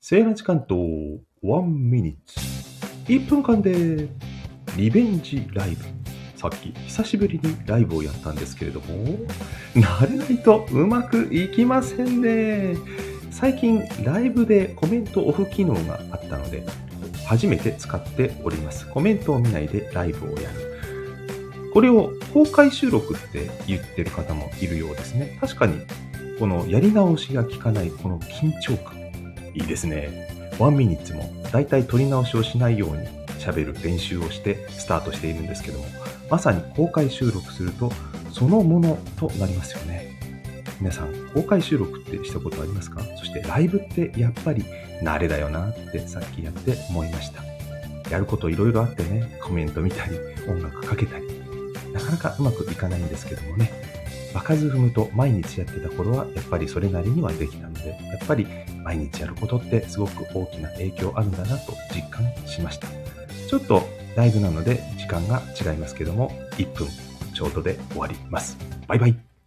セーラー時間とワンミニッツ。1分間でリベンジライブ。さっき久しぶりにライブをやったんですけれども、慣れないとうまくいきませんね。最近ライブでコメントオフ機能があったので、初めて使っております。コメントを見ないでライブをやる。これを公開収録って言ってる方もいるようですね。確かに、このやり直しが効かないこの緊張感。いいですね。ワンミニッツもだいたい撮り直しをしないように喋る練習をしてスタートしているんですけども、まさに公開収録するとそのものとなりますよね。皆さん、公開収録ってしたことありますか？そしてライブってやっぱり慣れだよなってさっきやって思いました。やることいろいろあってね、コメント見たり、音楽かけたり、なかなかうまくいかないんですけどもね、場数踏むと毎日やってた頃はやっぱりそれなりにはできたので、やっぱり毎日やることってすごく大きな影響あるんだなと実感しました。ちょっとライブなので時間が違いますけども、1分ちょうどで終わります。バイバイ。